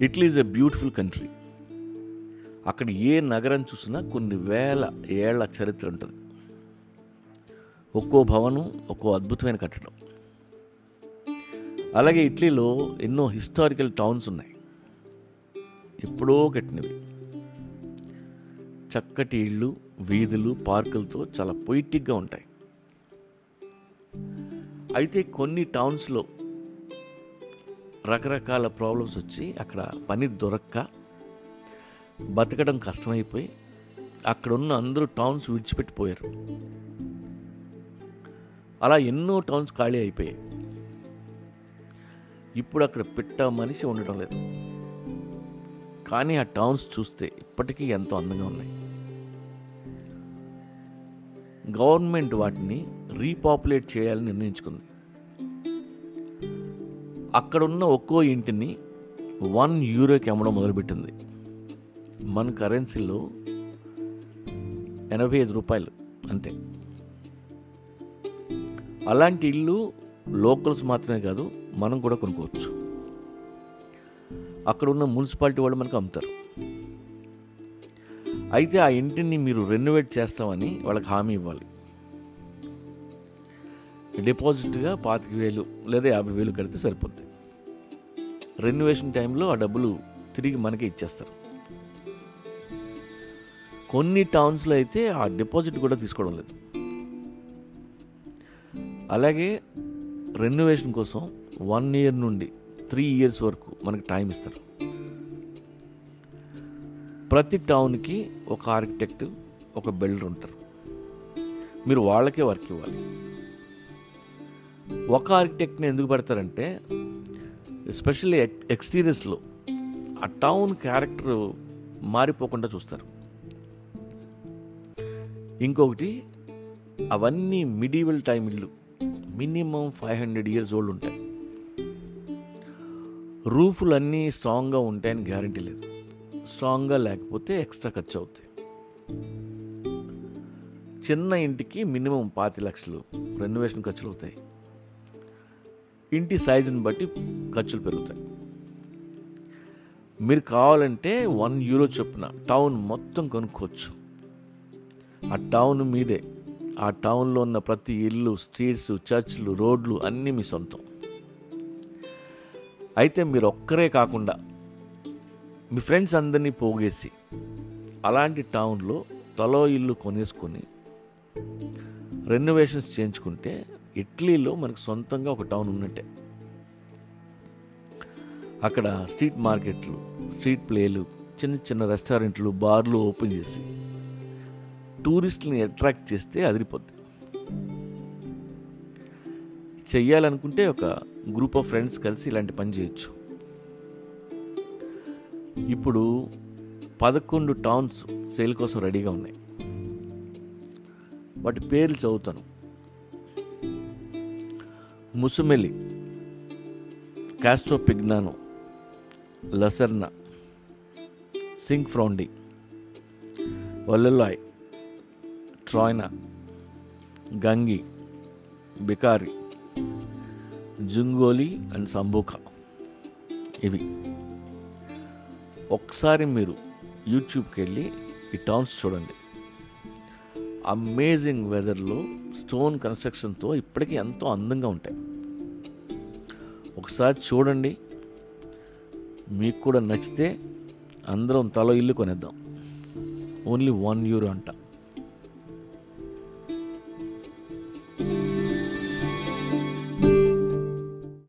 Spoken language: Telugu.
Italy is a beautiful country అక్కడ ఏ నగరం చూసినా కొన్ని వేల ఏళ్ళ చరిత్ర ఉంటుంది. ఒక్కో భవనం ఒక్కో అద్భుతమైన కట్టడం. అలాగే ఇటలీలో ఎన్నో హిస్టారికల్ టౌన్స్ ఉన్నాయి. ఎప్పుడో కట్టినవి. చక్కటి ఇళ్ళు వీధులు పార్కులతో చాలా పొయిటిక్గా ఉంటాయి. అయితే కొన్ని టౌన్స్లో రకరకాల ప్రాబ్లమ్స్ వచ్చి అక్కడ పని దొరక్క బతకడం కష్టమైపోయి అక్కడ ఉన్న అందరూ టౌన్స్ విడిచిపెట్టిపోయారు. అలా ఎన్నో టౌన్స్ ఖాళీ అయిపోయాయి. ఇప్పుడు అక్కడ పిట్ట మనిషి ఉండడం లేదు. కానీ ఆ టౌన్స్ చూస్తే ఇప్పటికీ ఎంతో అందంగా ఉన్నాయి. గవర్నమెంట్ వాటిని రీపాపులేట్ చేయాలని నిర్ణయించుకుంది. అక్కడున్న ఒక్కో ఇంటిని వన్ యూరోకి అమ్మడం మొదలుపెట్టింది. మన కరెన్సీలో ఎనభై ఐదు రూపాయలు అంతే. అలాంటి ఇల్లు లోకల్స్ మాత్రమే కాదు మనం కూడా కొనుక్కోవచ్చు. అక్కడ ఉన్న మున్సిపాలిటీ వాళ్ళు మనకు అమ్ముతారు. అయితే ఆ ఇంటిని మీరు రెనోవేట్ చేస్తామని వాళ్ళకి హామీ ఇవ్వాలి. డిపాజిట్గా పాతిక వేలు లేదా యాభై వేలు కడితే సరిపోద్ది. రెన్యువేషన్ టైంలో ఆ డబ్బులు తిరిగి మనకే ఇచ్చేస్తారు. కొన్ని టౌన్స్లో అయితే ఆ డిపాజిట్ కూడా తీసుకోవడం లేదు. అలాగే రెనోవేషన్ కోసం వన్ ఇయర్ నుండి త్రీ ఇయర్స్ వరకు మనకి టైం ఇస్తారు. ప్రతి టౌన్కి ఒక ఆర్కిటెక్ట్ ఒక బిల్డర్ ఉంటారు. మీరు వాళ్ళకే వర్క్ ఇవ్వాలి. ఒక ఆర్కిటెక్ట్ని ఎందుకు పెడతారంటే ఎస్పెషల్లీ ఎక్స్టీరియర్స్లో ఆ టౌన్ క్యారెక్టర్ మారిపోకుండా చూస్తారు. ఇంకొకటి అవన్నీ మిడివల్ టైం ఇల్లు minimum five hundred years old ఉంటాయి. రూఫ్లు అన్నీ స్ట్రాంగ్గా ఉంటాయని గ్యారంటీ లేదు. స్ట్రాంగ్గా లేకపోతే ఎక్స్ట్రా ఖర్చు అవుతాయి. చిన్న ఇంటికి మినిమం పాతి లక్షలు రెనోవేషన్ ఖర్చులు అవుతాయి. ఇంటి సైజుని బట్టి ఖర్చులు పెరుగుతాయి. మీరు కావాలంటే వన్ యూరో చొప్పున టౌన్ మొత్తం కొనుక్కోవచ్చు. ఆ టౌన్ మీదే ఆ టౌన్లో ఉన్న ప్రతి ఇల్లు స్ట్రీట్స్ చర్చ్లు రోడ్లు అన్నీ మీ సొంతం. అయితే మీరు ఒక్కరే కాకుండా మీ ఫ్రెండ్స్ అందరినీ పోగేసి అలాంటి టౌన్లో తలో ఇల్లు కొనేసుకొని రెనోవేషన్స్ చేయించుకుంటే ఇటలీలో మనకు సొంతంగా ఒక టౌన్ ఉన్నట్టే. అక్కడ స్ట్రీట్ మార్కెట్లు స్ట్రీట్ ప్లేలు చిన్న చిన్న రెస్టారెంట్లు బార్లు ఓపెన్ చేసి టూరిస్టులని అట్రాక్ట్ చేస్తే అదిరిపోద్ది. చెయ్యాలనుకుంటే ఒక గ్రూప్ ఆఫ్ ఫ్రెండ్స్ కలిసి ఇలాంటి పని చేయొచ్చు. ఇప్పుడు పదకొండు టౌన్స్ సేల్ కోసం రెడీగా ఉన్నాయి. వాటి పేర్లు చదువుతాను. ముసుమెలి కాస్ట్రో పిగ్నానో లసర్నా సింగ్ ఫ్రౌండి వల్లెలాయ్ Troina Gangi Bicari Zungoli and Sambuca ఇవి. ఒకసారి మీరు యూట్యూబ్కి వెళ్ళి ఈ టౌన్స్ చూడండి. అమేజింగ్ వెదర్లో స్టోన్ కన్స్ట్రక్షన్తో ఇప్పటికీ ఎంతో అందంగా ఉంటాయి. ఒకసారి చూడండి. మీకు కూడా నచ్చితే అందరం తలో ఇల్లు కొనేద్దాం. ఓన్లీ వన్ యూరో అంట.